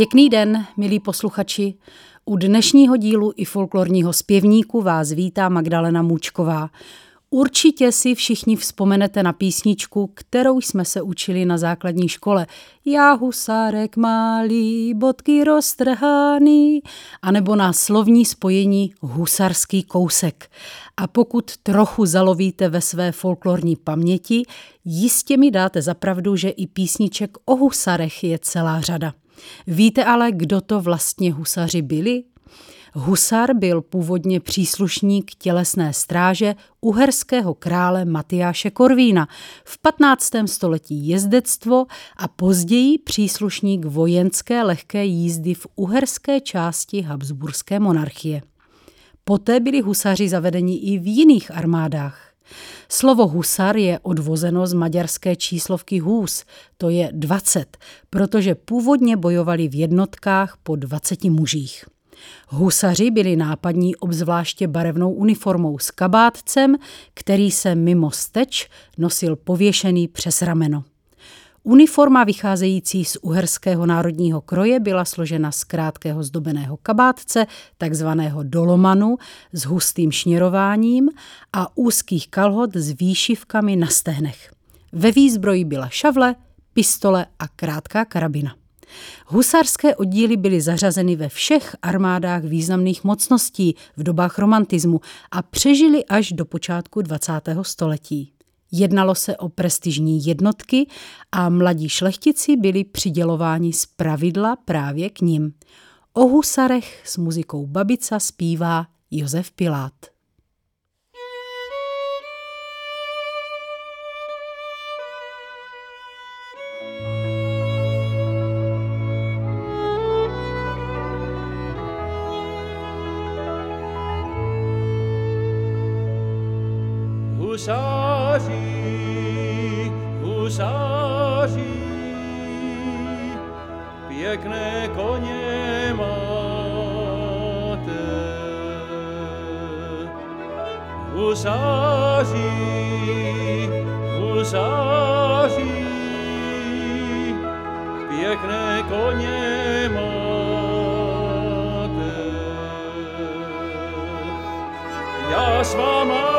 Pěkný den, milí posluchači. U dnešního dílu i folklorního zpěvníku vás vítá Magdalena Můčková. Určitě si všichni vzpomenete na písničku, kterou jsme se učili na základní škole. Já husárek malý, bodky roztrhaný, anebo na slovní spojení husarský kousek. A pokud trochu zalovíte ve své folklorní paměti, jistě mi dáte zapravdu, že i písniček o husarech je celá řada. Víte ale, kdo to vlastně husaři byli? Husar byl původně příslušník tělesné stráže uherského krále Matyáše Korvína, v 15. století jezdectvo a později příslušník vojenské lehké jízdy v uherské části Habsburské monarchie. Poté byli husaři zavedeni i v jiných armádách. Slovo husar je odvozeno z maďarské číslovky hus, to je 20, protože původně bojovali v jednotkách po 20 mužích. Husaři byli nápadní obzvláště barevnou uniformou s kabátcem, který se mimo steč nosil pověšený přes rameno. Uniforma vycházející z uherského národního kroje byla složena z krátkého zdobeného kabátce, takzvaného dolomanu, s hustým šněrováním a úzkých kalhot s výšivkami na stehnech. Ve výzbroji byla šavle, pistole a krátká karabina. Husarské oddíly byly zařazeny ve všech armádách významných mocností v dobách romantismu a přežili až do počátku 20. století. Jednalo se o prestižní jednotky a mladí šlechtici byli přidělováni z pravidla právě k ním. O husarech s muzikou Babica zpívá Josef Pilát. Husáři, husáři, pěkné koně máte. Husáři, husáři, pěkné koně máte. Já s váma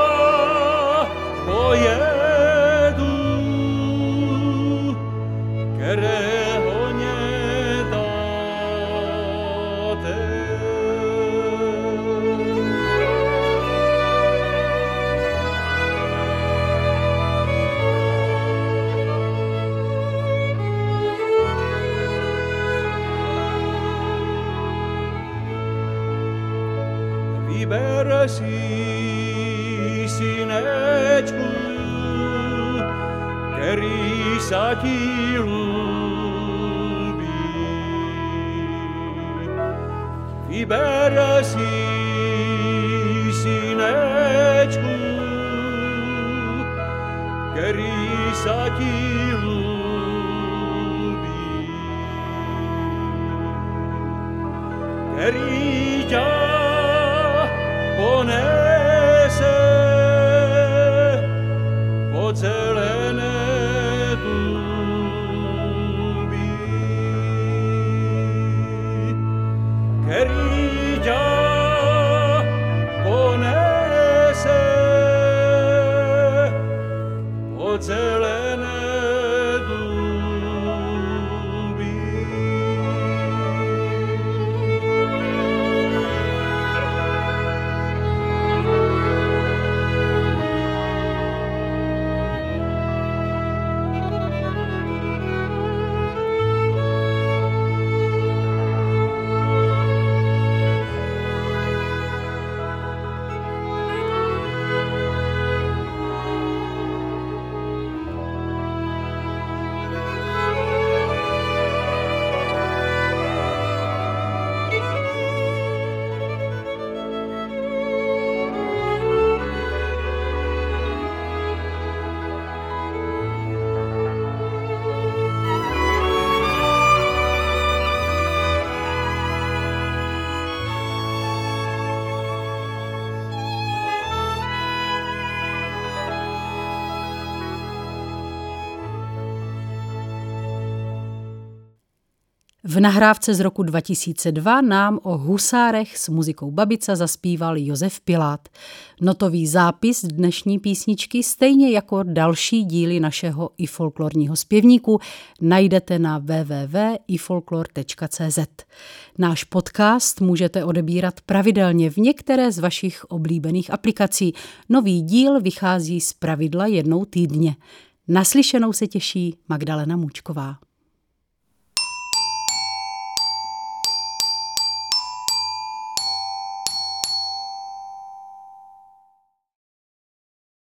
mersi sine eccu Terisakirubi Fiberasi sinecku Terisakirubi Terisakirubi po zelené V nahrávce z roku 2002 nám o husárech s muzikou Babica zaspíval Josef Pilát. Notový zápis dnešní písničky, stejně jako další díly našeho i folklorního zpěvníku, najdete na www.ifolklor.cz. Náš podcast můžete odebírat pravidelně v některé z vašich oblíbených aplikací. Nový díl vychází z pravidla jednou týdně. Naslyšenou se těší Magdalena Můčková.